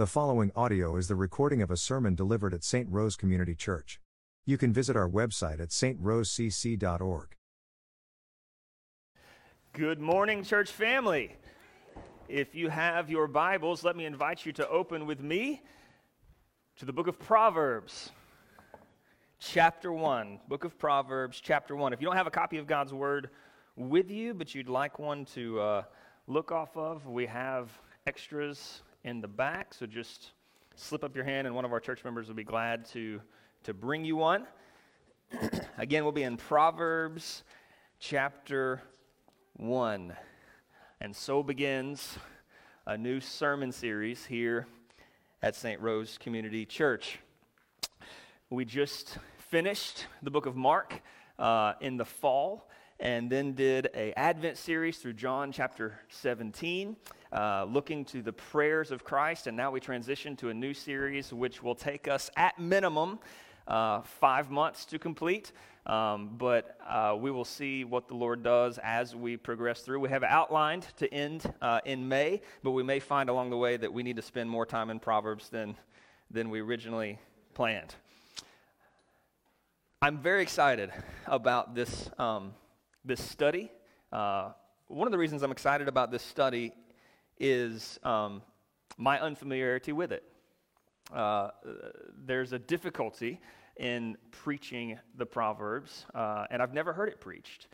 The following audio is the recording of a sermon delivered at St. Rose Community Church. You can visit our website at strosecc.org. Good morning, church family. If you have your Bibles, let me invite you to open with me to the book of Proverbs, chapter 1. Book of Proverbs, chapter 1. If you don't have a copy of God's Word with you, but you'd like one to uh, look off of, we have extras in the back. So just slip up your hand, and one of our church members will be glad to, to bring you one. Again, we'll be in Proverbs chapter 1. And so begins a new sermon series here at St. Rose Community Church. We just finished the book of Mark uh, in the fall and then did a advent series through john chapter 17 uh, looking to the prayers of christ and now we transition to a new series which will take us at minimum uh, five months to complete. Um, but uh, we will see what the lord does as we progress through. We have outlined to end uh, in may but we may find along the way that we need to spend more time in proverbs than, than we originally planned. I'm very excited about this um, this study. Uh, one of the reasons I'm excited about this study is um, my unfamiliarity with it. Uh, there's a difficulty in preaching the Proverbs, uh, and I've never heard it preached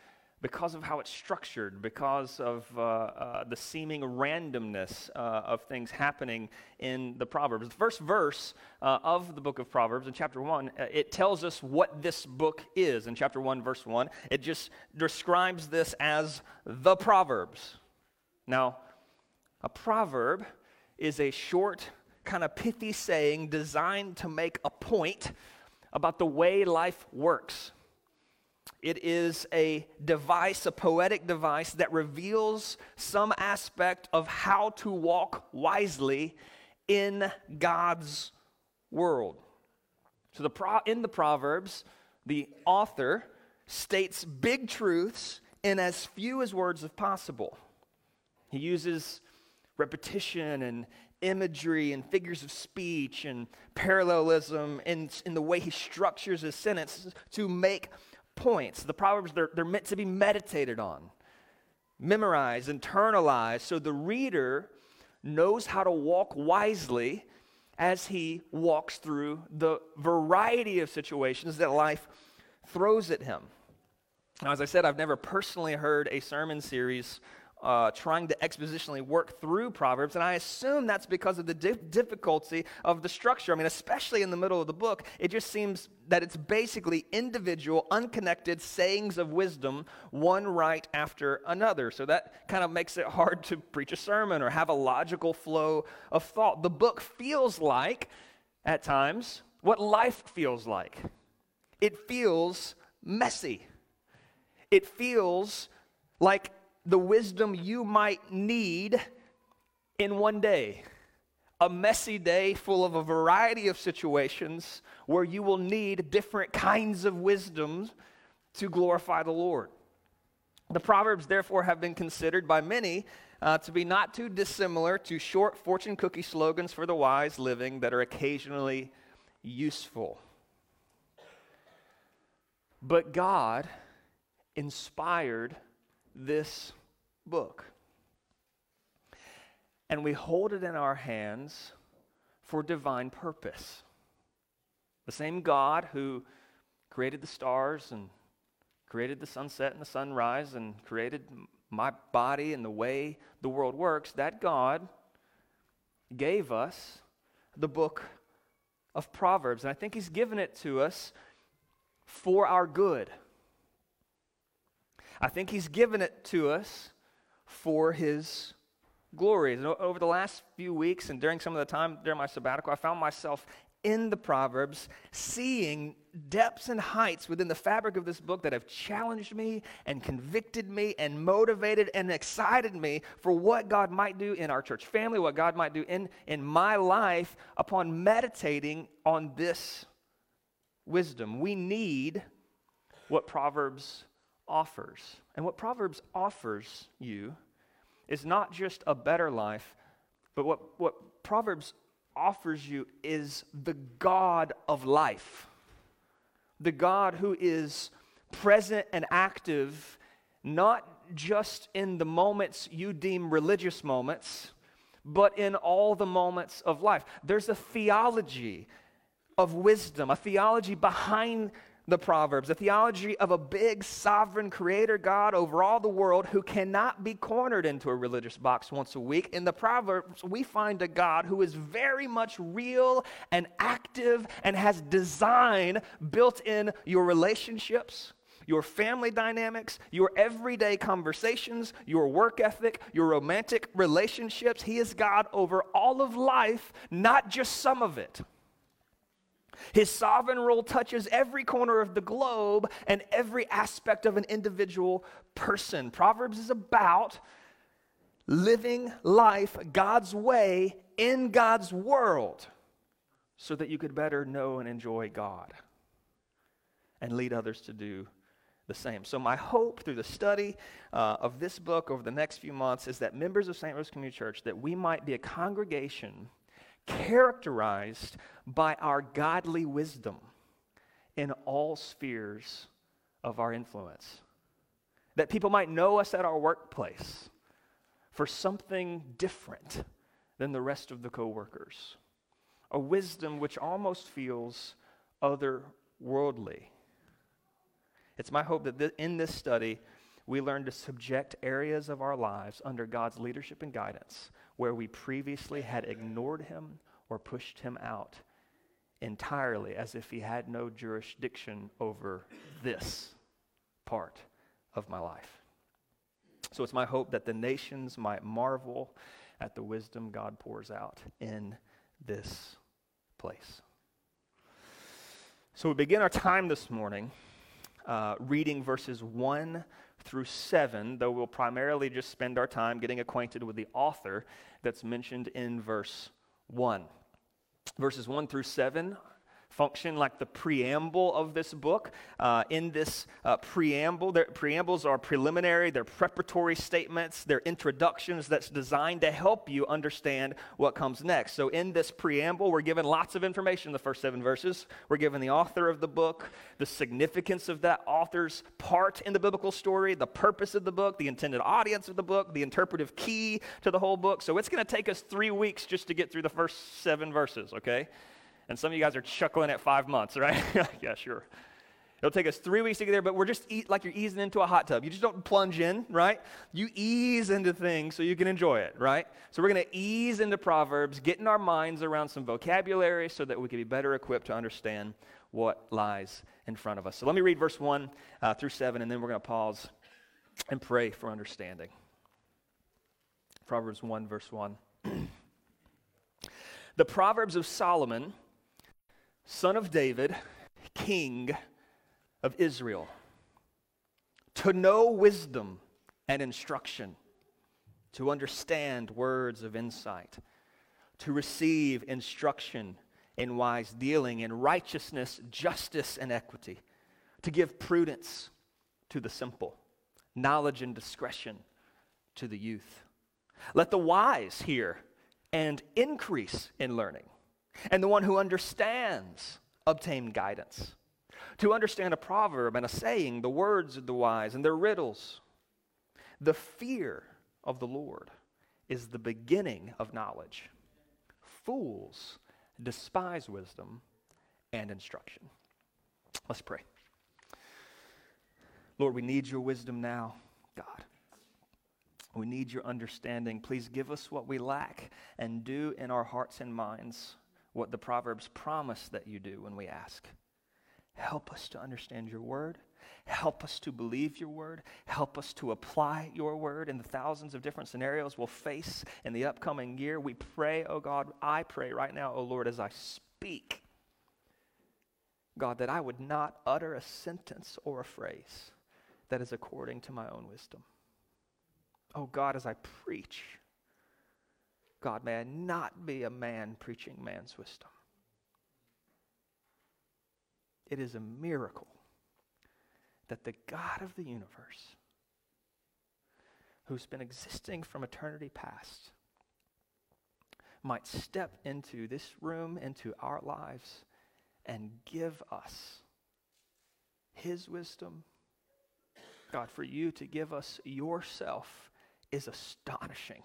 because of how it's structured, because of uh, uh, the seeming randomness uh, of things happening in the Proverbs. The first verse uh, of the book of Proverbs in chapter 1, uh, it tells us what this book is. In chapter 1, verse 1, it just describes this as the Proverbs. Now, a proverb is a short, kind of pithy saying designed to make a point about the way life works. It is a device, a poetic device that reveals some aspect of how to walk wisely in God's world. So, the pro- in the Proverbs, the author states big truths in as few as words as possible. He uses repetition and imagery and figures of speech and parallelism in, in the way he structures his sentences to make points. The Proverbs, they're, they're meant to be meditated on, memorized, internalized, so the reader knows how to walk wisely as he walks through the variety of situations that life throws at him. Now, as I said, I've never personally heard a sermon series uh, trying to expositionally work through Proverbs, and I assume that's because of the di- difficulty of the structure. I mean, especially in the middle of the book, it just seems that it's basically individual, unconnected sayings of wisdom, one right after another. So that kind of makes it hard to preach a sermon or have a logical flow of thought. The book feels like, at times, what life feels like it feels messy. It feels like the wisdom you might need in one day. A messy day full of a variety of situations where you will need different kinds of wisdom to glorify the Lord. The Proverbs, therefore, have been considered by many uh, to be not too dissimilar to short fortune cookie slogans for the wise living that are occasionally useful. But God inspired this book. And we hold it in our hands for divine purpose. The same God who created the stars and created the sunset and the sunrise and created my body and the way the world works, that God gave us the book of Proverbs. And I think He's given it to us for our good. I think He's given it to us for His glory. And over the last few weeks and during some of the time during my sabbatical, I found myself in the Proverbs seeing depths and heights within the fabric of this book that have challenged me and convicted me and motivated and excited me for what God might do in our church family, what God might do in, in my life upon meditating on this wisdom. We need what Proverbs offers. And what Proverbs offers you is not just a better life, but what, what Proverbs offers you is the God of life, the God who is present and active, not just in the moments you deem religious moments, but in all the moments of life. There's a theology of wisdom, a theology behind the Proverbs, a theology of a big sovereign creator God over all the world who cannot be cornered into a religious box once a week. In the Proverbs, we find a God who is very much real and active and has design built in your relationships, your family dynamics, your everyday conversations, your work ethic, your romantic relationships. He is God over all of life, not just some of it. His sovereign rule touches every corner of the globe and every aspect of an individual person. Proverbs is about living life God's way in God's world so that you could better know and enjoy God and lead others to do the same. So, my hope through the study uh, of this book over the next few months is that members of St. Rose Community Church, that we might be a congregation characterized by our godly wisdom in all spheres of our influence. That people might know us at our workplace for something different than the rest of the coworkers. A wisdom which almost feels otherworldly. It's my hope that th- in this study, we learn to subject areas of our lives under God's leadership and guidance where we previously had ignored him or pushed him out entirely as if he had no jurisdiction over this part of my life. So it's my hope that the nations might marvel at the wisdom God pours out in this place. So we begin our time this morning uh, reading verses 1 through 7, though we'll primarily just spend our time getting acquainted with the author that's mentioned in verse 1. Verses 1 through 7 function like the preamble of this book. Uh, in this uh, preamble, their preambles are preliminary, they're preparatory statements, they're introductions that's designed to help you understand what comes next. So, in this preamble, we're given lots of information in the first seven verses. We're given the author of the book, the significance of that author's part in the biblical story, the purpose of the book, the intended audience of the book, the interpretive key to the whole book. So, it's going to take us three weeks just to get through the first seven verses, okay? And some of you guys are chuckling at five months, right? yeah, sure. It'll take us three weeks to get there, but we're just eat, like you're easing into a hot tub. You just don't plunge in, right? You ease into things so you can enjoy it, right? So we're going to ease into Proverbs, getting our minds around some vocabulary so that we can be better equipped to understand what lies in front of us. So let me read verse 1 uh, through 7, and then we're going to pause and pray for understanding. Proverbs 1, verse 1. the Proverbs of Solomon son of David, king of Israel, to know wisdom and instruction, to understand words of insight, to receive instruction in wise dealing, in righteousness, justice, and equity, to give prudence to the simple, knowledge and discretion to the youth. Let the wise hear and increase in learning and the one who understands obtain guidance. To understand a proverb and a saying, the words of the wise and their riddles. The fear of the Lord is the beginning of knowledge. Fools despise wisdom and instruction. Let's pray. Lord, we need your wisdom now, God. We need your understanding. Please give us what we lack and do in our hearts and minds what the Proverbs promise that you do when we ask. Help us to understand your word. Help us to believe your word. Help us to apply your word in the thousands of different scenarios we'll face in the upcoming year. We pray, oh God, I pray right now, oh Lord, as I speak, God, that I would not utter a sentence or a phrase that is according to my own wisdom. Oh God, as I preach, God, may I not be a man preaching man's wisdom. It is a miracle that the God of the universe, who's been existing from eternity past, might step into this room, into our lives, and give us His wisdom. God, for you to give us yourself is astonishing.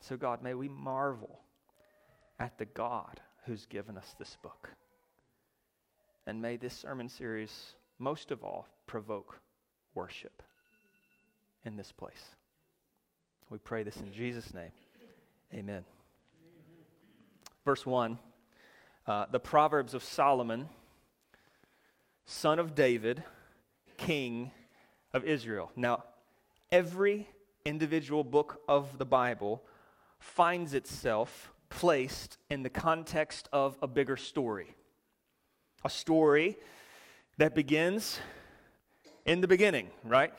So, God, may we marvel at the God who's given us this book. And may this sermon series, most of all, provoke worship in this place. We pray this in Jesus' name. Amen. Verse 1 uh, The Proverbs of Solomon, son of David, king of Israel. Now, every individual book of the Bible finds itself placed in the context of a bigger story. A story that begins in the beginning, right?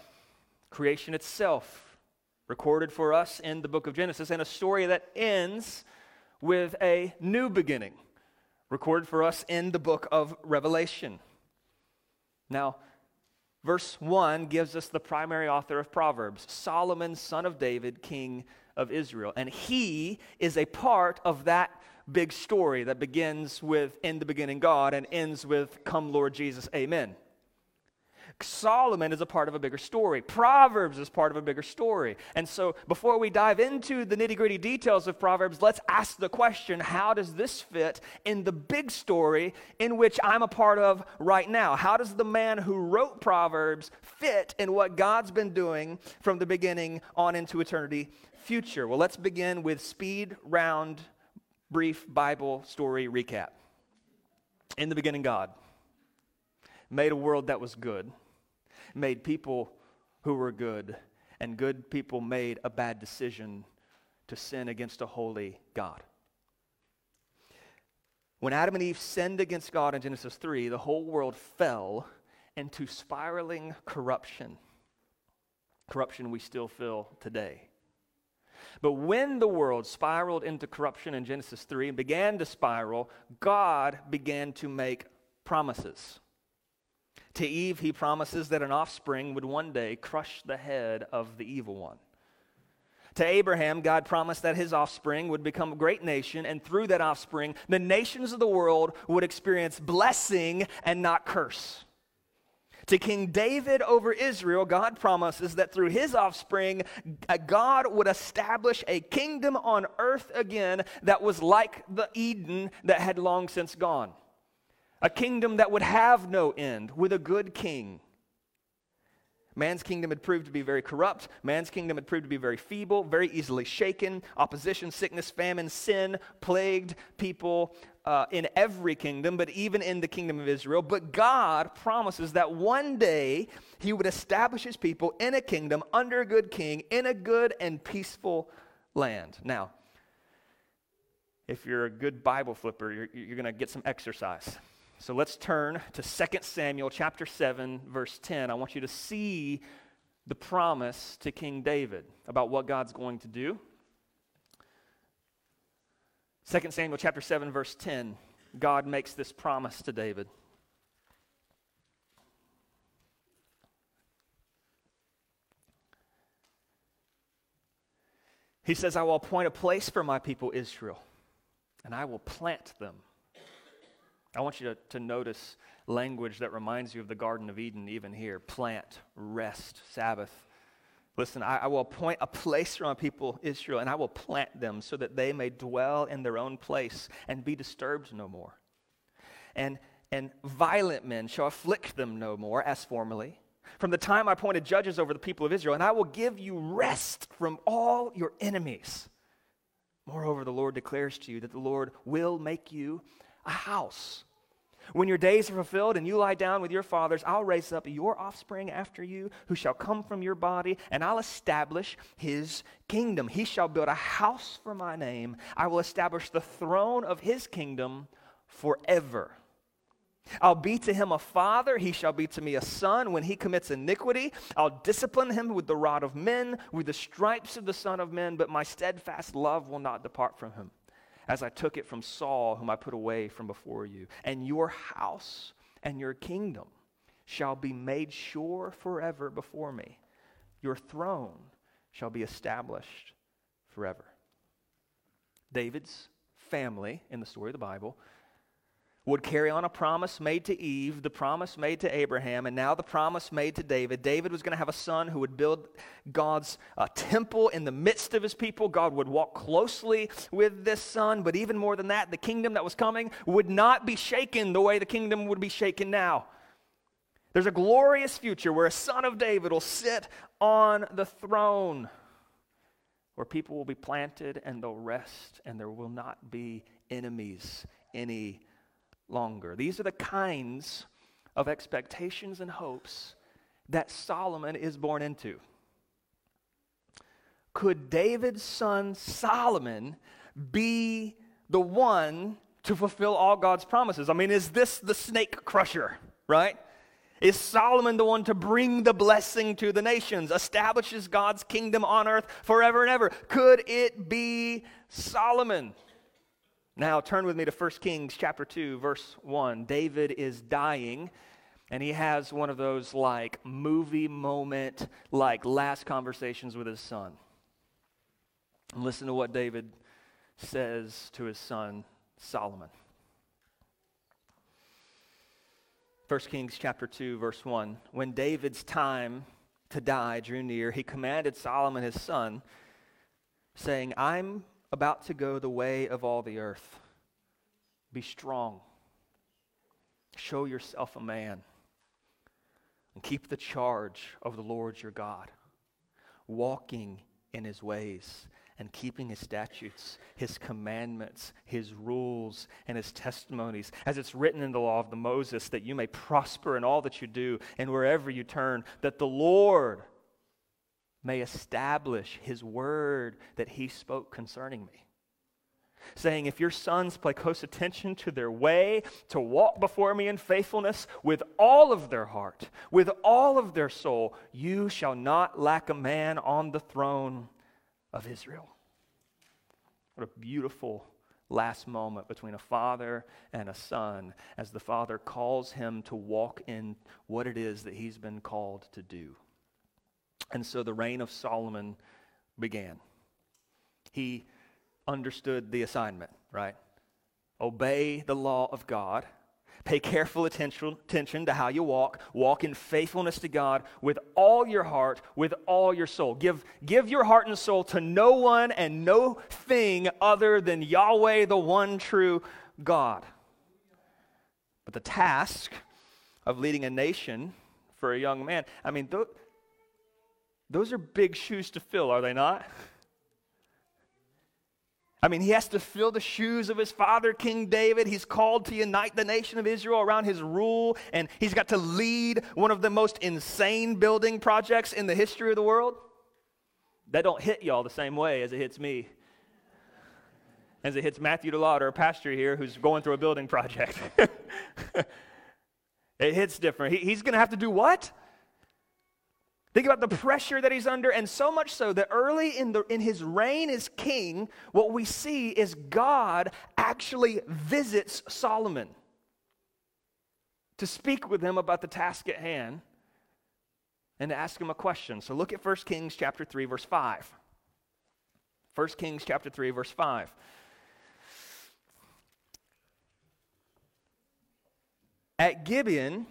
Creation itself, recorded for us in the book of Genesis, and a story that ends with a new beginning, recorded for us in the book of Revelation. Now, verse 1 gives us the primary author of Proverbs, Solomon, son of David, king of Israel. And he is a part of that big story that begins with in the beginning God and ends with come Lord Jesus, amen. Solomon is a part of a bigger story. Proverbs is part of a bigger story. And so, before we dive into the nitty gritty details of Proverbs, let's ask the question how does this fit in the big story in which I'm a part of right now? How does the man who wrote Proverbs fit in what God's been doing from the beginning on into eternity future? Well, let's begin with speed round, brief Bible story recap. In the beginning, God made a world that was good, made people who were good, and good people made a bad decision to sin against a holy God. When Adam and Eve sinned against God in Genesis 3, the whole world fell into spiraling corruption. Corruption we still feel today. But when the world spiraled into corruption in Genesis 3 and began to spiral, God began to make promises. To Eve, he promises that an offspring would one day crush the head of the evil one. To Abraham, God promised that his offspring would become a great nation, and through that offspring, the nations of the world would experience blessing and not curse. To King David over Israel, God promises that through his offspring, uh, God would establish a kingdom on earth again that was like the Eden that had long since gone. A kingdom that would have no end with a good king. Man's kingdom had proved to be very corrupt. Man's kingdom had proved to be very feeble, very easily shaken. Opposition, sickness, famine, sin plagued people uh, in every kingdom, but even in the kingdom of Israel. But God promises that one day He would establish His people in a kingdom under a good king in a good and peaceful land. Now, if you're a good Bible flipper, you're, you're going to get some exercise. So let's turn to 2 Samuel chapter 7 verse 10. I want you to see the promise to King David about what God's going to do. 2 Samuel chapter 7 verse 10. God makes this promise to David. He says, I will appoint a place for my people Israel, and I will plant them I want you to, to notice language that reminds you of the Garden of Eden, even here plant, rest, Sabbath. Listen, I, I, will appoint a place for my people Israel, and I will plant them so that they may dwell in their own place and be disturbed no more. And, and violent men shall afflict them no more, as formerly. From the time I appointed judges over the people of Israel, and I will give you rest from all your enemies. Moreover, the Lord declares to you that the Lord will make you a house. When your days are fulfilled and you lie down with your fathers, I'll raise up your offspring after you, who shall come from your body, and I'll establish his kingdom. He shall build a house for my name. I will establish the throne of his kingdom forever. I'll be to him a father, he shall be to me a son. When he commits iniquity, I'll discipline him with the rod of men, with the stripes of the Son of Men, but my steadfast love will not depart from him as I took it from Saul, whom I put away from before you. And your house and your kingdom shall be made sure forever before me. Your throne shall be established forever. David's family in the story of the Bible, would carry on a promise made to Eve, the promise made to Abraham, and now the promise made to David. David was going to have a son who would build God's uh, temple in the midst of his people. God would walk closely with this son, but even more than that, the kingdom that was coming would not be shaken the way the kingdom would be shaken now. There's a glorious future where a son of David will sit on the throne, where people will be planted and they'll rest, and there will not be enemies any longer. These are the kinds of expectations and hopes that Solomon is born into. Could David's son Solomon be the one to fulfill all God's promises? I mean, is this the snake crusher, right? Is Solomon the one to bring the blessing to the nations, establishes God's kingdom on earth forever and ever? Could it be Solomon? Now, turn with me to 1 Kings chapter 2, verse 1. David is dying, and he has one of those like movie moment, like last conversations with his son. And listen to what David says to his son, Solomon. 1 Kings chapter 2, verse 1. When David's time to die drew near, he commanded Solomon his son, saying, I'm about to go the way of all the earth. Be strong. Show yourself a man. And keep the charge of the Lord your God, walking in his ways and keeping his statutes, his commandments, his rules, and his testimonies, as it's written in the law of the Moses, that you may prosper in all that you do and wherever you turn, that the Lord may establish his word that he spoke concerning me. Saying, if your sons pay close attention to their way to walk before me in faithfulness with all of their heart, with all of their soul, you shall not lack a man on the throne of Israel. What a beautiful last moment between a father and a son as the father calls him to walk in what it is that he's been called to do. And so the reign of Solomon began. He understood the assignment, right? Obey the law of God. Pay careful attention, to how you walk. Walk in faithfulness to God with all your heart, with all your soul. Give, give your heart and soul to no one and no thing other than Yahweh, the one true God. But the task of leading a nation for a young man, I mean, th- those are big shoes to fill, are they not? I mean, he has to fill the shoes of his father, King David. He's called to unite the nation of Israel around his rule, and he's got to lead one of the most insane building projects in the history of the world. That don't hit y'all the same way as it hits me. As it hits Matthew DeLauder, a pastor here who's going through a building project. it hits different. He, he's going to have to do what? Think about the pressure that he's under, and so much so that early in, the, in his reign as king, what we see is God actually visits Solomon to speak with him about the task at hand and to ask him a question. So look at 1 Kings chapter 3, verse 5. 1 Kings chapter 3, verse 5. At Gibeon,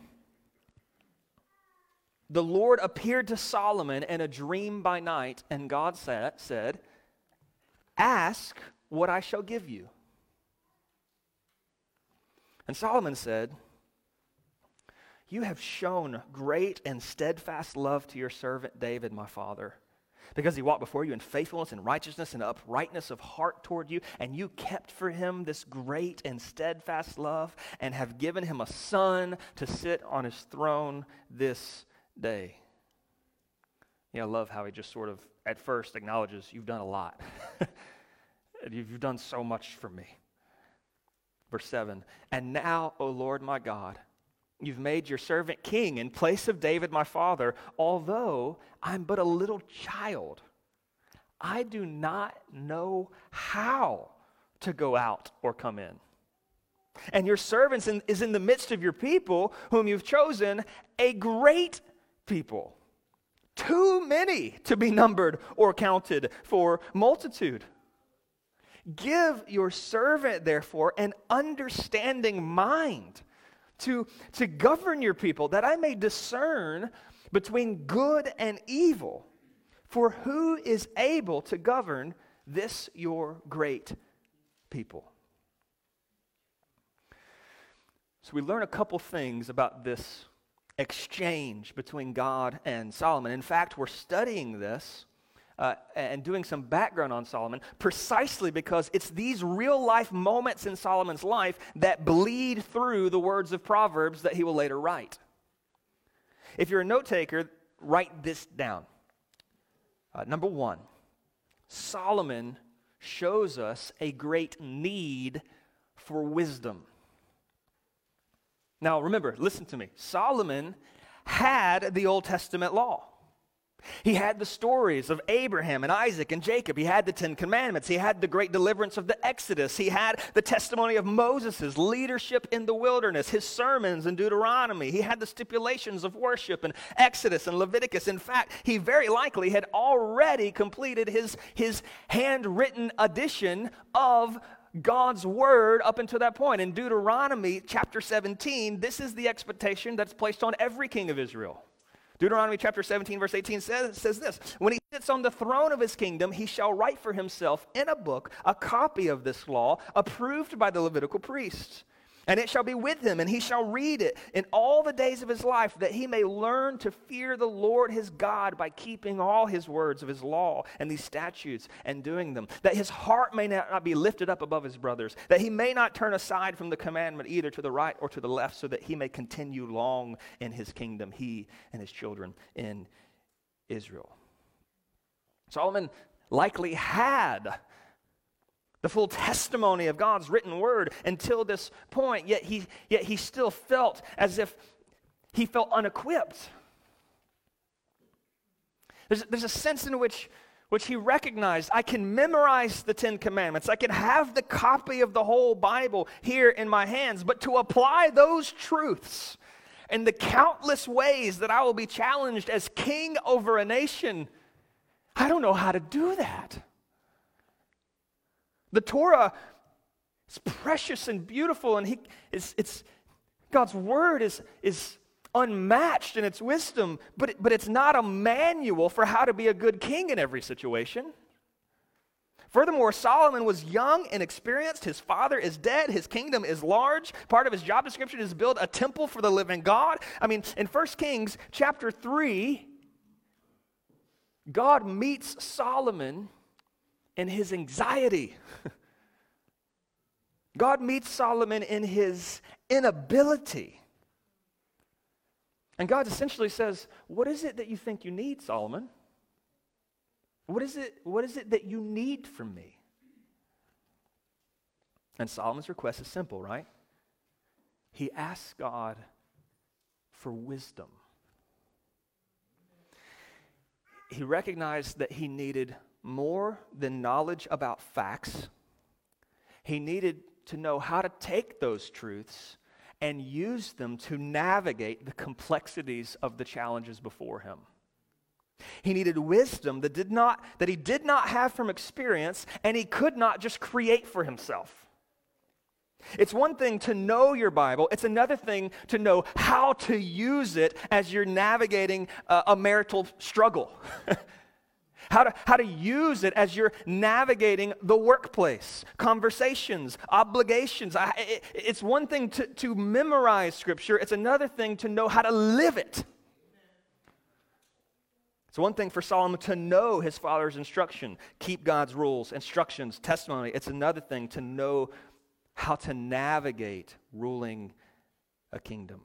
the Lord appeared to Solomon in a dream by night, and God said, Ask what I shall give you. And Solomon said, You have shown great and steadfast love to your servant David, my father, because he walked before you in faithfulness and righteousness and uprightness of heart toward you, and you kept for him this great and steadfast love, and have given him a son to sit on his throne this day. Yeah, I love how he just sort of at first acknowledges, You've done a lot. You've done so much for me. Verse 7 And now, O Lord my God, you've made your servant king in place of David my father, although I'm but a little child. I do not know how to go out or come in. And your servant is in the midst of your people, whom you've chosen, a great people, too many to be numbered or counted for multitude. Give your servant, therefore, an understanding mind to, to govern your people, that I may discern between good and evil. For who is able to govern this your great people? So we learn a couple things about this exchange between God and Solomon. In fact, we're studying this uh, and doing some background on Solomon precisely because it's these real life moments in Solomon's life that bleed through the words of Proverbs that he will later write. If you're a note taker, write this down. Uh, number one, Solomon shows us a great need for wisdom. Now, remember, listen to me. Solomon had the Old Testament law. He had the stories of Abraham and Isaac and Jacob. He had the Ten Commandments. He had the great deliverance of the Exodus. He had the testimony of Moses' leadership in the wilderness, his sermons in Deuteronomy. He had the stipulations of worship in Exodus and Leviticus. In fact, he very likely had already completed his, his handwritten edition of God's word up until that point. In Deuteronomy chapter 17, this is the expectation that's placed on every king of Israel. Deuteronomy chapter 17, verse 18 says, says this When he sits on the throne of his kingdom, he shall write for himself in a book a copy of this law, approved by the Levitical priests. And it shall be with him, and he shall read it in all the days of his life, that he may learn to fear the Lord his God by keeping all his words of his law and these statutes and doing them, that his heart may not be lifted up above his brothers, that he may not turn aside from the commandment either to the right or to the left, so that he may continue long in his kingdom, he and his children in Israel. Solomon likely had the full testimony of God's written word until this point, yet he, yet he still felt as if he felt unequipped. There's, there's a sense in which, which he recognized I can memorize the Ten Commandments, I can have the copy of the whole Bible here in my hands, but to apply those truths in the countless ways that I will be challenged as king over a nation, I don't know how to do that. The Torah is precious and beautiful, and he, it's, it's, God's word is, is unmatched in its wisdom, but, it, but it's not a manual for how to be a good king in every situation. Furthermore, Solomon was young and experienced. His father is dead. His kingdom is large. Part of his job description is build a temple for the living God. I mean, in 1 Kings chapter 3, God meets Solomon in his anxiety. God meets Solomon in his inability. And God essentially says, What is it that you think you need, Solomon? What is it, what is it that you need from me? And Solomon's request is simple, right? He asks God for wisdom. He recognized that he needed more than knowledge about facts. He needed to know how to take those truths and use them to navigate the complexities of the challenges before him. He needed wisdom that, did not, that he did not have from experience, and he could not just create for himself. It's one thing to know your Bible, it's another thing to know how to use it as you're navigating a, a marital struggle. how to, how to use it as you're navigating the workplace, conversations, obligations. I, it, it's one thing to, to memorize Scripture, it's another thing to know how to live it. It's one thing for Solomon to know his father's instruction, keep God's rules, instructions, testimony. It's another thing to know how to navigate ruling a kingdom.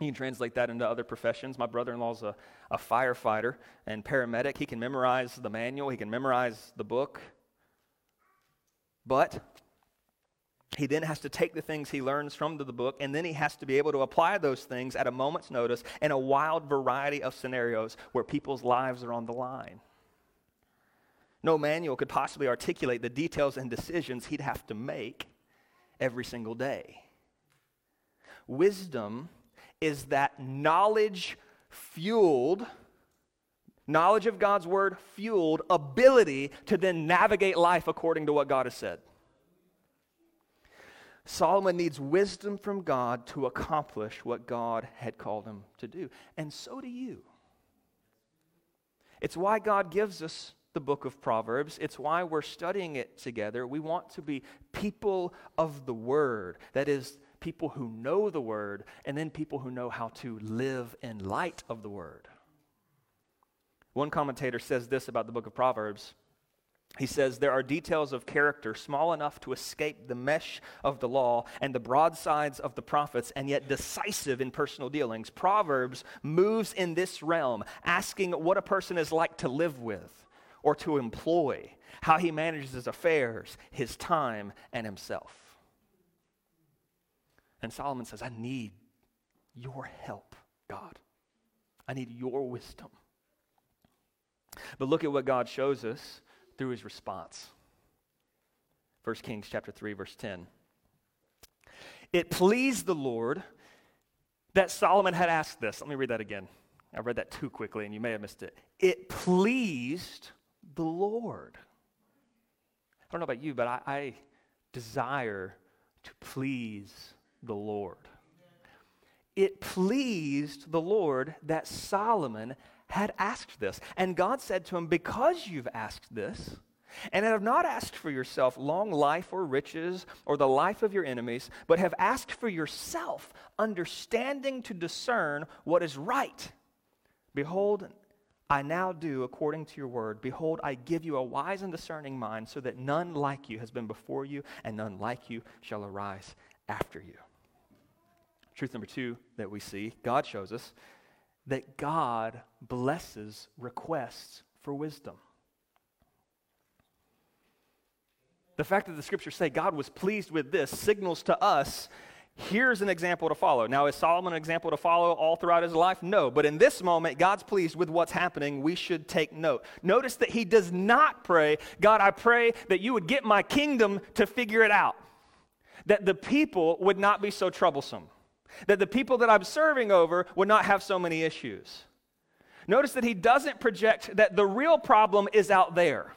You can translate that into other professions. My brother in law is a, a firefighter and paramedic. He can memorize the manual, he can memorize the book. But he then has to take the things he learns from the book and then he has to be able to apply those things at a moment's notice in a wild variety of scenarios where people's lives are on the line. No manual could possibly articulate the details and decisions he'd have to make every single day. Wisdom is that knowledge fueled, Knowledge of God's word fueled ability to then navigate life according to what God has said. Solomon needs wisdom from God to accomplish what God had called him to do. And so do you. It's why God gives us the book of Proverbs. It's why we're studying it together. We want to be people of the word. That is, people who know the word, and then people who know how to live in light of the word. One commentator says this about the book of Proverbs. He says, There are details of character small enough to escape the mesh of the law and the broadsides of the prophets, and yet decisive in personal dealings. Proverbs moves in this realm, asking what a person is like to live with or to employ, how he manages his affairs, his time, and himself. And Solomon says, I need your help, God. I need your wisdom. But look at what God shows us through his response. 1 Kings chapter 3 verse 10. It pleased the Lord that Solomon had asked this. Let me read that again. I read that too quickly and you may have missed it. It pleased the Lord. I don't know about you, but I, I desire to please the Lord. It pleased the Lord that Solomon had asked this. And God said to him, Because you've asked this, and have not asked for yourself long life or riches or the life of your enemies, but have asked for yourself understanding to discern what is right. Behold, I now do according to your word. Behold, I give you a wise and discerning mind, so that none like you has been before you, and none like you shall arise after you. Truth number two that we see, God shows us that God blesses requests for wisdom. The fact that the scriptures say God was pleased with this signals to us here's an example to follow. Now, is Solomon an example to follow all throughout his life? No. But in this moment, God's pleased with what's happening. We should take note. Notice that he does not pray, God, I pray that you would get my kingdom to figure it out, that the people would not be so troublesome that the people that I'm serving over would not have so many issues. Notice that he doesn't project that the real problem is out there.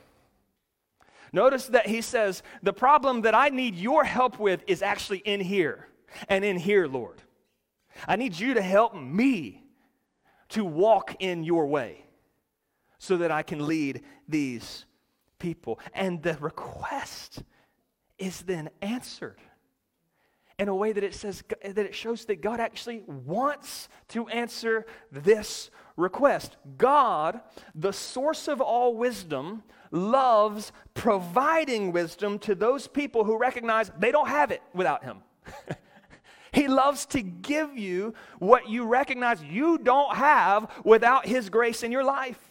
Notice that he says, The problem that I need your help with is actually in here and in here, Lord. I need you to help me to walk in your way so that I can lead these people. And the request is then answered in a way that it says that it shows that God actually wants to answer this request. God, the source of all wisdom, loves providing wisdom to those people who recognize they don't have it without him. he loves to give you what you recognize you don't have without his grace in your life.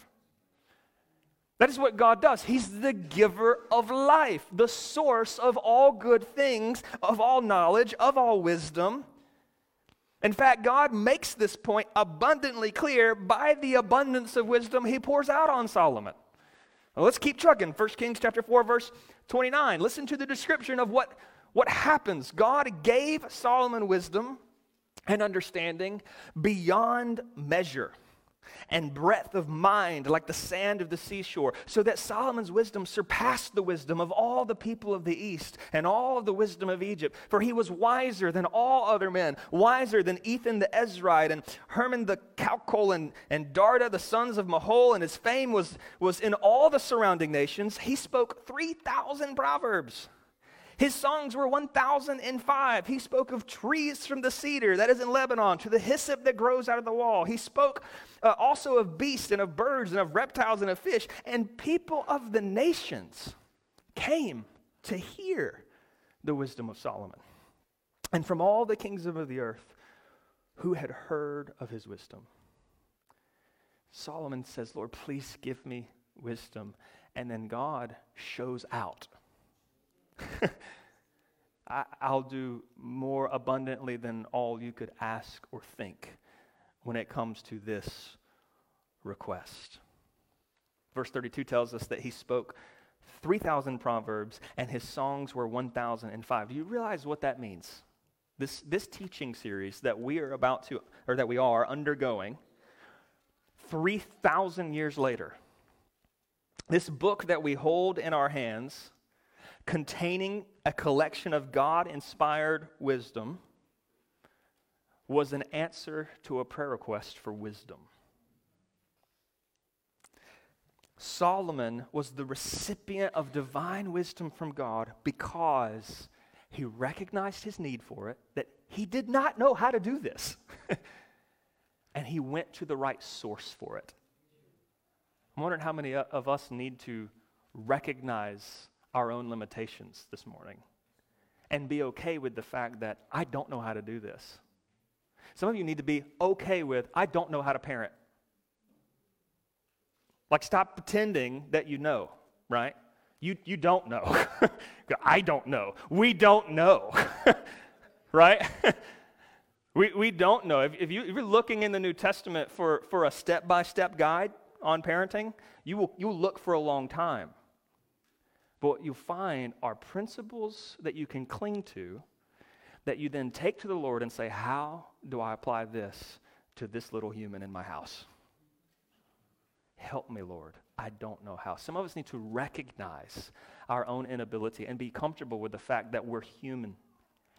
That is what God does. He's the giver of life, the source of all good things, of all knowledge, of all wisdom. In fact, God makes this point abundantly clear by the abundance of wisdom he pours out on Solomon. Let's keep trucking. 1 Kings chapter 4 verse 29. Listen to the description of what what happens. God gave Solomon wisdom and understanding beyond measure and breadth of mind like the sand of the seashore, so that Solomon's wisdom surpassed the wisdom of all the people of the east and all of the wisdom of Egypt. For he was wiser than all other men, wiser than Ethan the Ezrahite and Heman the Chalcol and, and Darda the sons of Mahol, and his fame was, was in all the surrounding nations. He spoke 3,000 proverbs. His songs were 1005. He spoke of trees from the cedar that is in Lebanon to the hyssop that grows out of the wall. He spoke uh, also of beasts and of birds and of reptiles and of fish. And people of the nations came to hear the wisdom of Solomon. And from all the kings of the earth who had heard of his wisdom. Solomon says, Lord, please give me wisdom. And then God shows out. I, will do more abundantly than all you could ask or think when it comes to this request. Verse 32 tells us that he spoke 3,000 proverbs and his songs were 1,005. Do you realize what that means? This, this teaching series that we are about to, or that we are undergoing, 3,000 years later, this book that we hold in our hands, containing a collection of God inspired wisdom, was an answer to a prayer request for wisdom. Solomon was the recipient of divine wisdom from God because he recognized his need for it, that he did not know how to do this. and he went to the right source for it. I'm wondering how many of us need to recognize our own limitations this morning and be okay with the fact that I don't know how to do this. Some of you need to be okay with, I don't know how to parent. Like, stop pretending that you know, right? You, you don't know. I don't know. We don't know, right? we, we don't know. If, if, you, if you're looking in the New Testament for, for a step by step guide on parenting, you will, you will look for a long time. But what you'll find are principles that you can cling to that you then take to the Lord and say, How do I apply this to this little human in my house? Help me, Lord. I don't know how. Some of us need to recognize our own inability and be comfortable with the fact that we're human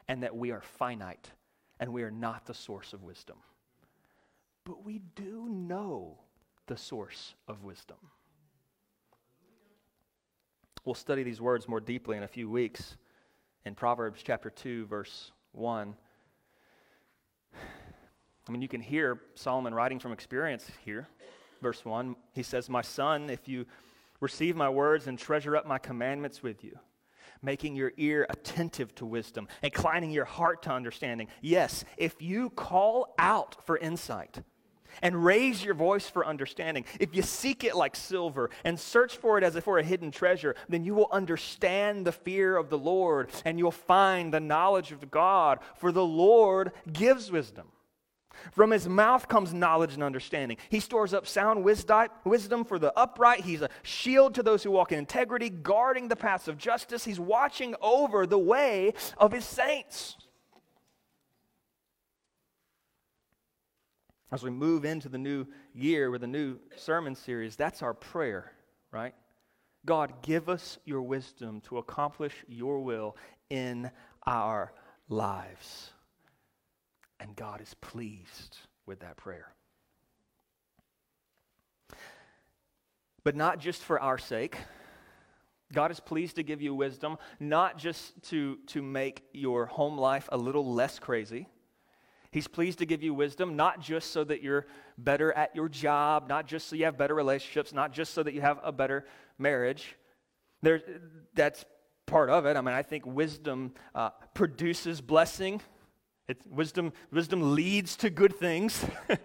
and that we are finite and we are not the source of wisdom. But we do know the source of wisdom. We'll study these words more deeply in a few weeks in Proverbs chapter 2, verse 1. I mean, you can hear Solomon writing from experience here. Verse 1, he says, My son, if you receive my words and treasure up my commandments with you, making your ear attentive to wisdom, inclining your heart to understanding. Yes, if you call out for insight and raise your voice for understanding, if you seek it like silver and search for it as if for a hidden treasure, then you will understand the fear of the Lord and you'll find the knowledge of God, for the Lord gives wisdom. From his mouth comes knowledge and understanding. He stores up sound wisdom for the upright. He's a shield to those who walk in integrity, guarding the paths of justice. He's watching over the way of his saints. As we move into the new year with a new sermon series, that's our prayer, right? God, give us your wisdom to accomplish your will in our lives. And God is pleased with that prayer. But not just for our sake. God is pleased to give you wisdom, not just to, to make your home life a little less crazy. He's pleased to give you wisdom, not just so that you're better at your job, not just so you have better relationships, not just so that you have a better marriage. There, that's part of it. I mean, I think wisdom uh, produces blessing. It's, wisdom, wisdom leads to good things.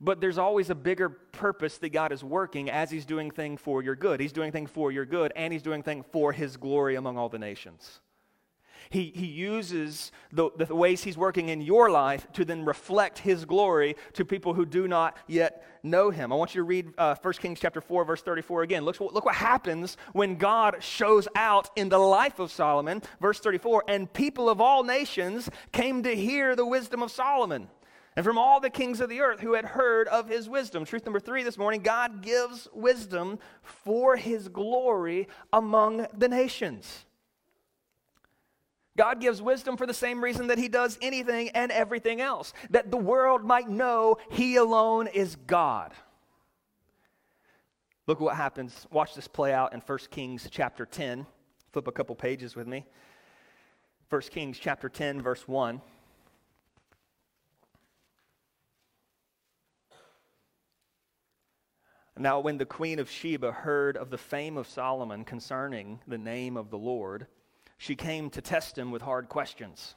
but there's always a bigger purpose that God is working as He's doing things for your good. He's doing things for your good, and He's doing things for His glory among all the nations. He, he uses the, the ways He's working in your life to then reflect His glory to people who do not yet know Him. I want you to read uh, 1 Kings chapter 4, verse 34 again. Look, look what happens when God shows out in the life of Solomon. Verse 34 And people of all nations came to hear the wisdom of Solomon and from all the kings of the earth who had heard of his wisdom. Truth number three this morning God gives wisdom for his glory among the nations. God gives wisdom for the same reason that He does anything and everything else, that the world might know He alone is God. Look what happens. Watch this play out in 1 Kings chapter 10. Flip a couple pages with me. 1 Kings chapter 10, verse 1. Now, when the queen of Sheba heard of the fame of Solomon concerning the name of the Lord, she came to test him with hard questions.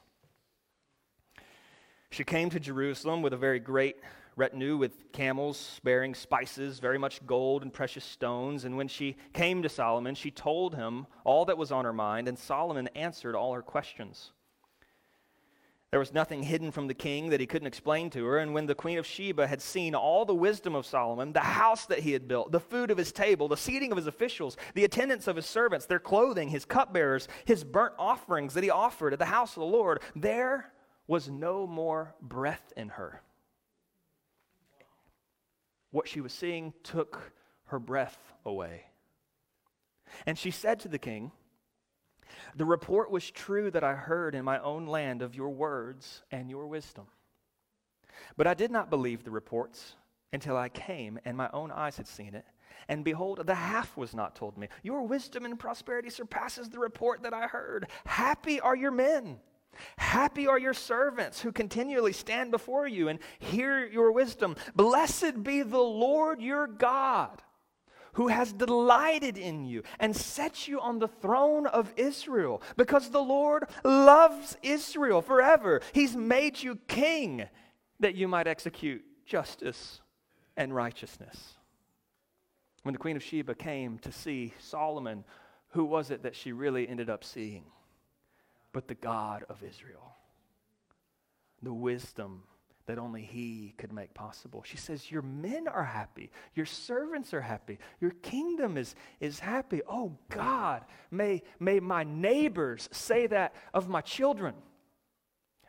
She came to Jerusalem with a very great retinue with camels bearing spices, very much gold and precious stones. And when she came to Solomon, she told him all that was on her mind, and Solomon answered all her questions. There was nothing hidden from the king that he couldn't explain to her. And when the queen of Sheba had seen all the wisdom of Solomon, the house that he had built, the food of his table, the seating of his officials, the attendance of his servants, their clothing, his cupbearers, his burnt offerings that he offered at the house of the Lord, there was no more breath in her. what she was seeing took her breath away. And she said to the king, The report was true that I heard in my own land of your words and your wisdom. But I did not believe the reports until I came and my own eyes had seen it. And behold, the half was not told me. Your wisdom and prosperity surpasses the report that I heard. Happy are your men Happy are your servants who continually stand before you and hear your wisdom. Blessed be the Lord your God, who has delighted in you and set you on the throne of Israel, because the Lord loves Israel forever. He's made you king that you might execute justice and righteousness. When the Queen of Sheba came to see Solomon, who was it that she really ended up seeing? but the God of Israel. The wisdom that only He could make possible. She says, Your men are happy. Your servants are happy. Your kingdom is, is happy. Oh God, may, may my neighbors say that of my children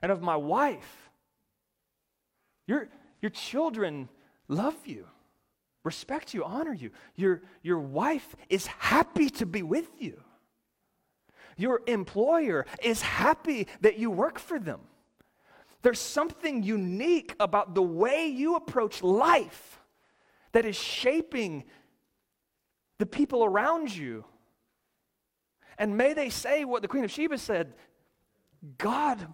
and of my wife. Your, your children love you, respect you, honor you. Your, your wife is happy to be with you. Your employer is happy that you work for them. There's something unique about the way you approach life that is shaping the people around you. And may they say what the Queen of Sheba said God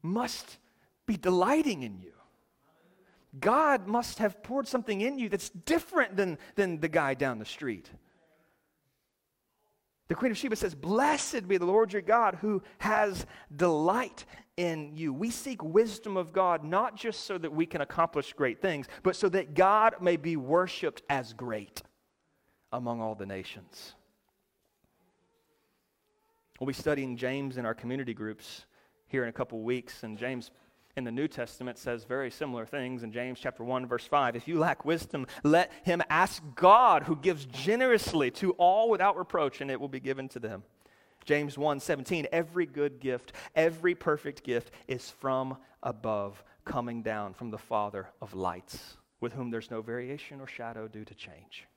must be delighting in you. God must have poured something in you that's different than, than the guy down the street. The Queen of Sheba says, Blessed be the Lord your God who has delight in you. We seek wisdom of God not just so that we can accomplish great things, but so that God may be worshiped as great among all the nations. We'll be studying James in our community groups here in a couple weeks, and James in the New Testament says very similar things in James chapter 1 verse 5. If you lack wisdom, let him ask God who gives generously to all without reproach and it will be given to them. James 1:17 Every good gift, every perfect gift is from above, coming down from the Father of lights, with whom there's no variation or shadow due to change.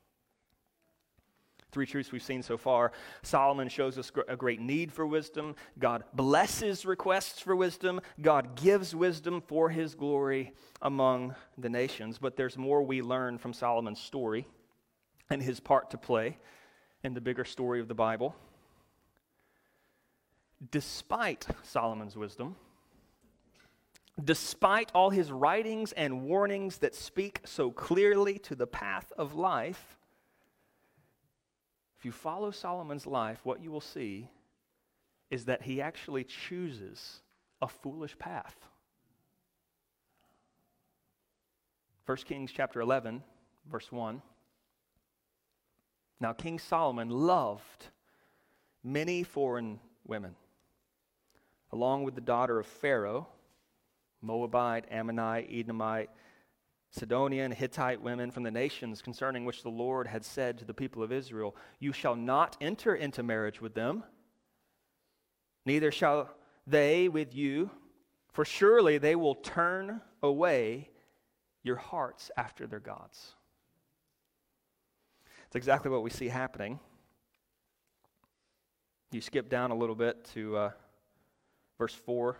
Three truths we've seen so far. Solomon shows us a great need for wisdom. God blesses requests for wisdom. God gives wisdom for his glory among the nations. But there's more we learn from Solomon's story and his part to play in the bigger story of the Bible. Despite Solomon's wisdom, despite all his writings and warnings that speak so clearly to the path of life, if you follow Solomon's life, what you will see is that he actually chooses a foolish path. 1 Kings chapter 11, verse 1. Now, King Solomon loved many foreign women, along with the daughter of Pharaoh, Moabite, Ammonite, Edomite, Sidonian, Hittite women from the nations concerning which the Lord had said to the people of Israel, You shall not enter into marriage with them, neither shall they with you, for surely they will turn away your hearts after their gods. It's exactly what we see happening. You skip down a little bit to uh, verse 4.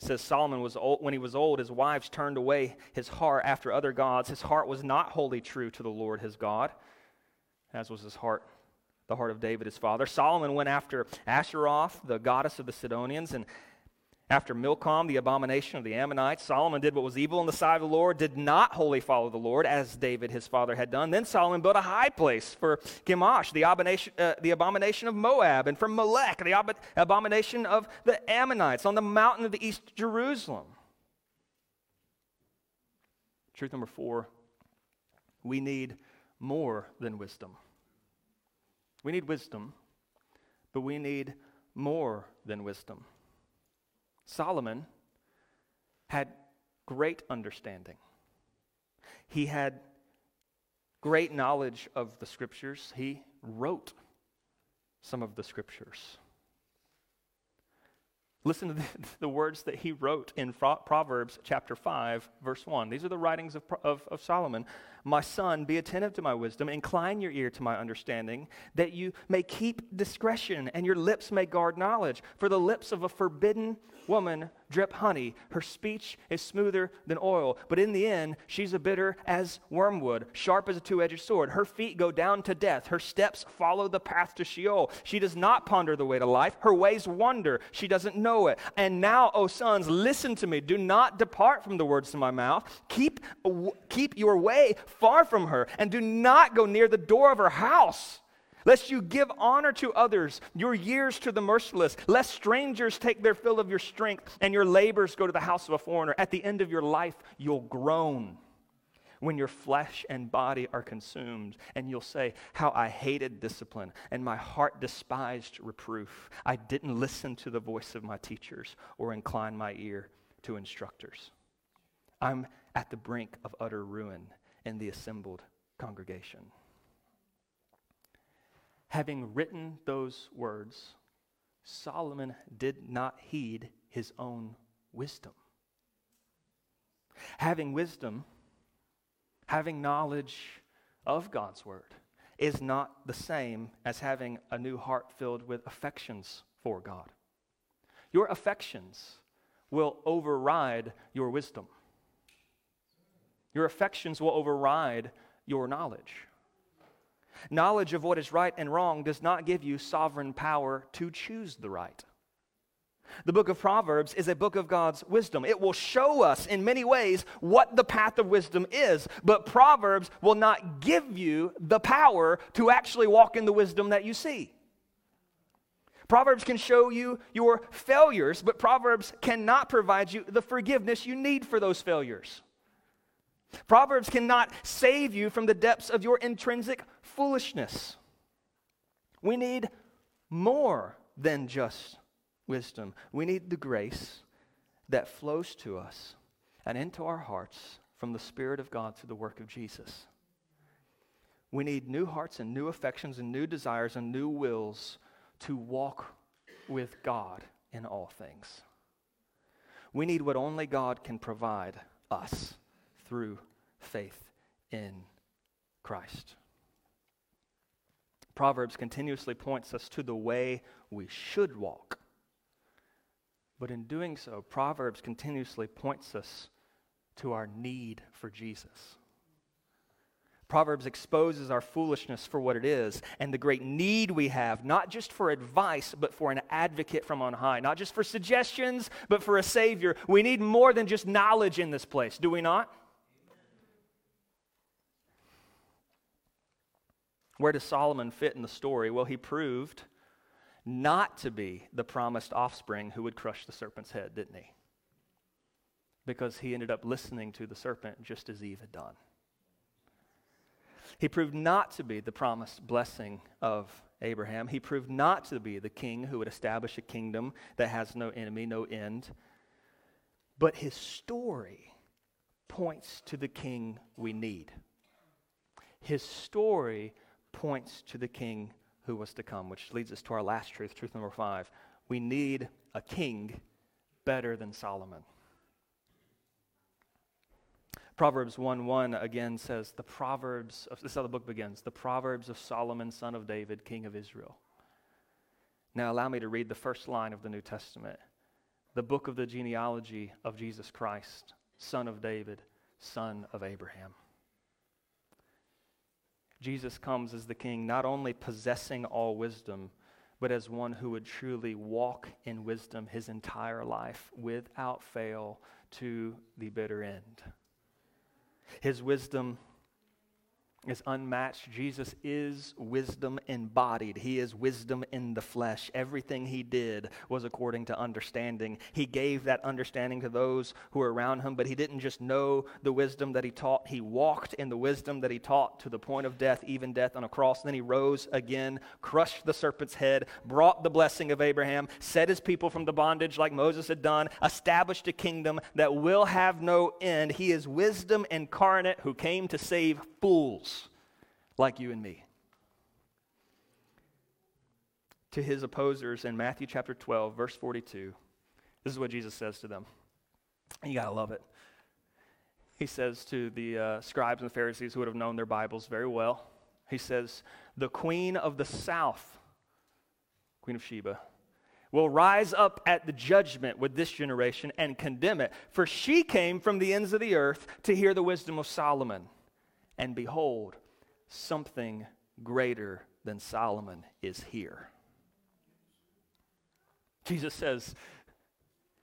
It says Solomon was old, when he was old, his wives turned away his heart after other gods. His heart was not wholly true to the Lord his God, as was his heart, the heart of David his father. Solomon went after Asheroth, the goddess of the Sidonians, and after Milcom, the abomination of the Ammonites, Solomon did what was evil in the sight of the Lord, did not wholly follow the Lord, as David his father had done. Then Solomon built a high place for Chemosh, the abomination, uh, the abomination of Moab, and for Molech, the ab- abomination of the Ammonites, on the mountain of the east Jerusalem. Truth number four we need more than wisdom. We need wisdom, but we need more than wisdom. Solomon had great understanding. He had great knowledge of the scriptures. He wrote some of the scriptures. Listen to the, the, words that he wrote in Proverbs chapter 5, verse 1. These are the writings of, of, of, Solomon. My son, be attentive to my wisdom, incline your ear to my understanding, that you may keep discretion and your lips may guard knowledge. For the lips of a forbidden woman drip honey. Her speech is smoother than oil, but in the end, she's a bitter as wormwood, sharp as a two edged sword. Her feet go down to death. Her steps follow the path to Sheol. She does not ponder the way to life. Her ways wander. She doesn't know it. And now, O sons, listen to me. Do not depart from the words of my mouth. Keep, keep your way far from her, and do not go near the door of her house lest you give honor to others, your years to the merciless, lest strangers take their fill of your strength, and your labors go to the house of a foreigner. At the end of your life, you'll groan when your flesh and body are consumed, and you'll say, How I hated discipline, and my heart despised reproof. I didn't listen to the voice of my teachers or incline my ear to instructors. I'm at the brink of utter ruin in the assembled congregation. Having written those words, Solomon did not heed his own wisdom. Having wisdom, having knowledge of God's word, is not the same as having a new heart filled with affections for God. Your affections will override your wisdom. Your affections will override your knowledge. Knowledge of what is right and wrong does not give you sovereign power to choose the right. The book of Proverbs is a book of God's wisdom. It will show us in many ways what the path of wisdom is, but Proverbs will not give you the power to actually walk in the wisdom that you see. Proverbs can show you your failures, but Proverbs cannot provide you the forgiveness you need for those failures. Proverbs cannot save you from the depths of your intrinsic foolishness. We need more than just wisdom. We need the grace that flows to us and into our hearts from the Spirit of God through the work of Jesus. We need new hearts and new affections and new desires and new wills to walk with God in all things. We need what only God can provide us through faith in Christ. Proverbs continuously points us to the way we should walk. But in doing so, Proverbs continuously points us to our need for Jesus. Proverbs exposes our foolishness for what it is and the great need we have, not just for advice, but for an advocate from on high, not just for suggestions, but for a Savior. We need more than just knowledge in this place, do we not? Where does Solomon fit in the story? Well, he proved not to be the promised offspring who would crush the serpent's head, didn't he? Because he ended up listening to the serpent just as Eve had done. He proved not to be the promised blessing of Abraham. He proved not to be the king who would establish a kingdom that has no enemy, no end. But his story points to the king we need. His story points to the king who was to come, which leads us to our last truth, truth number five. We need a king better than Solomon. Proverbs 1 1 again says, The Proverbs, of, this is how the book begins, the Proverbs of Solomon, son of David, king of Israel. Now, allow me to read the first line of the New Testament the book of the genealogy of Jesus Christ, son of David, son of Abraham. Jesus comes as the king, not only possessing all wisdom, but as one who would truly walk in wisdom his entire life without fail to the bitter end. His wisdom is unmatched. Jesus is wisdom embodied. He is wisdom in the flesh. Everything he did was according to understanding. He gave that understanding to those who were around him, but he didn't just know the wisdom that he taught. He walked in the wisdom that he taught to the point of death, even death on a cross. Then he rose again, crushed the serpent's head, brought the blessing of Abraham, set his people from the bondage like Moses had done, established a kingdom that will have no end. He is wisdom incarnate who came to save fools like you and me. To his opposers in Matthew chapter 12, verse 42, This is what Jesus says to them. You got to love it. He says to the uh, scribes and the Pharisees who would have known their Bibles very well, he says, The queen of the south, Queen of Sheba, will rise up at the judgment with this generation and condemn it. For she came from the ends of the earth to hear the wisdom of Solomon. And behold, something greater than Solomon is here. Jesus says,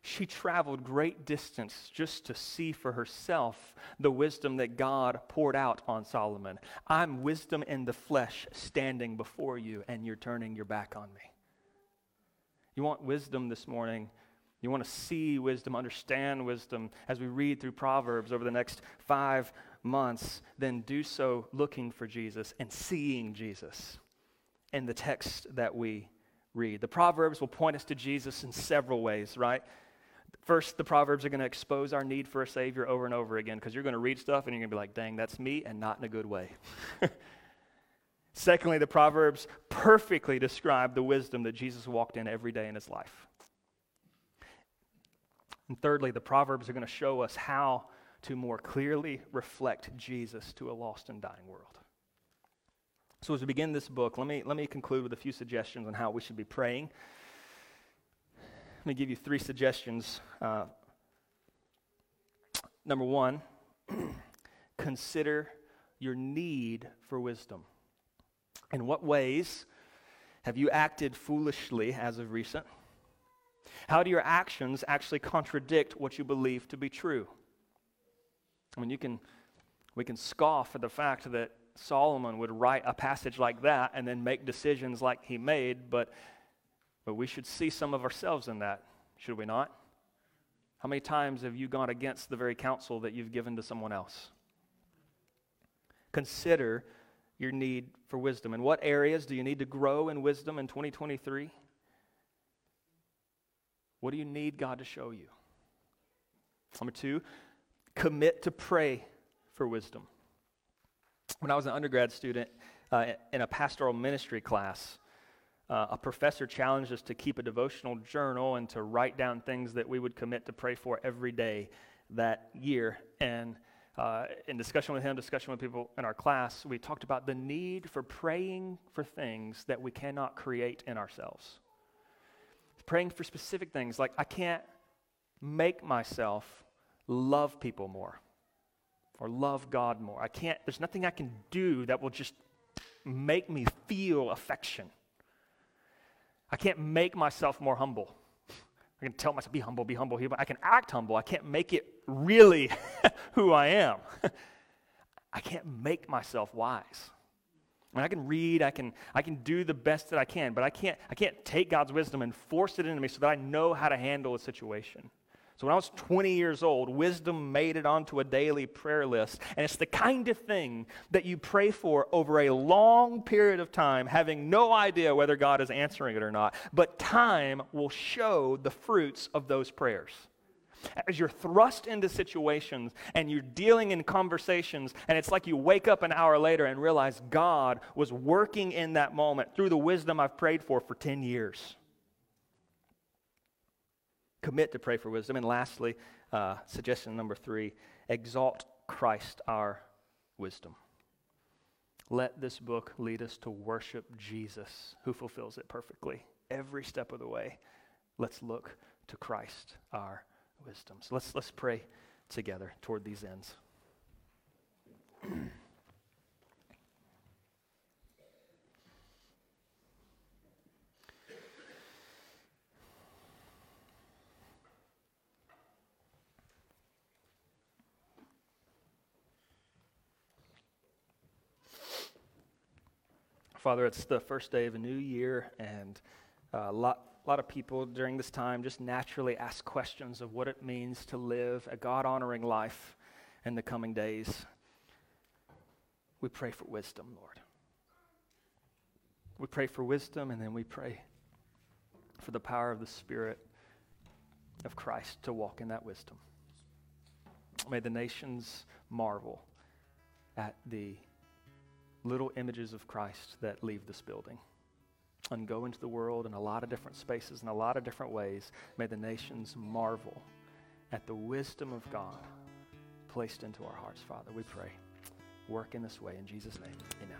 she traveled great distance just to see for herself the wisdom that God poured out on Solomon. I'm wisdom in the flesh standing before you, and you're turning your back on me. You want wisdom this morning. You want to see wisdom, understand wisdom as we read through Proverbs over the next five months, then do so looking for Jesus and seeing Jesus in the text that we read. The Proverbs will point us to Jesus in several ways, right? First, the Proverbs are going to expose our need for a Savior over and over again because you're going to read stuff and you're going to be like, dang, that's me, and not in a good way. Secondly, the Proverbs perfectly describe the wisdom that Jesus walked in every day in his life. And thirdly, the Proverbs are going to show us how to more clearly reflect Jesus to a lost and dying world. So, as we begin this book, let me, let me conclude with a few suggestions on how we should be praying. Let me give you three suggestions. Uh, number one, consider your need for wisdom. In what ways have you acted foolishly as of recent? How do your actions actually contradict what you believe to be true? I mean, you can, we can scoff at the fact that Solomon would write a passage like that and then make decisions like he made, but, but we should see some of ourselves in that, should we not? How many times have you gone against the very counsel that you've given to someone else? Consider your need for wisdom. In what areas do you need to grow in wisdom in 2023? What do you need God to show you? Number two, commit to pray for wisdom. When I was an undergrad student uh, in a pastoral ministry class, uh, a professor challenged us to keep a devotional journal and to write down things that we would commit to pray for every day that year. And uh, in discussion with him, discussion with people in our class, we talked about the need for praying for things that we cannot create in ourselves. Praying for specific things like, I can't make myself love people more or love God more. I can't, there's nothing I can do that will just make me feel affection. I can't make myself more humble. I can tell myself, be humble, be humble. But I can act humble. I can't make it really who I am. I can't make myself wise. I, mean, I can read, I can, I can do the best that I can, but I can't, I can't take God's wisdom and force it into me so that I know how to handle a situation. So when I was 20 years old, wisdom made it onto a daily prayer list. And it's the kind of thing that you pray for over a long period of time, having no idea whether God is answering it or not. But time will show the fruits of those prayers. As you're thrust into situations and you're dealing in conversations, and it's like you wake up an hour later and realize God was working in that moment through the wisdom I've prayed for for 10 years commit to pray for wisdom. And lastly, uh, suggestion number three exalt Christ our wisdom. Let this book lead us to worship Jesus, who fulfills it perfectly every step of the way. Let's look to Christ our wisdom. So let's, let's pray together toward these ends. Father, it's the first day of a new year, and uh, a lot, a lot of people during this time just naturally ask questions of what it means to live a God honoring life in the coming days. We pray for wisdom, Lord. We pray for wisdom, and then we pray for the power of the Spirit of Christ to walk in that wisdom. May the nations marvel at the little images of Christ that leave this building. and go into the world in a lot of different spaces in a lot of different ways. May the nations marvel at the wisdom of God placed into our hearts, Father. We pray. Work in this way. In Jesus' name, amen.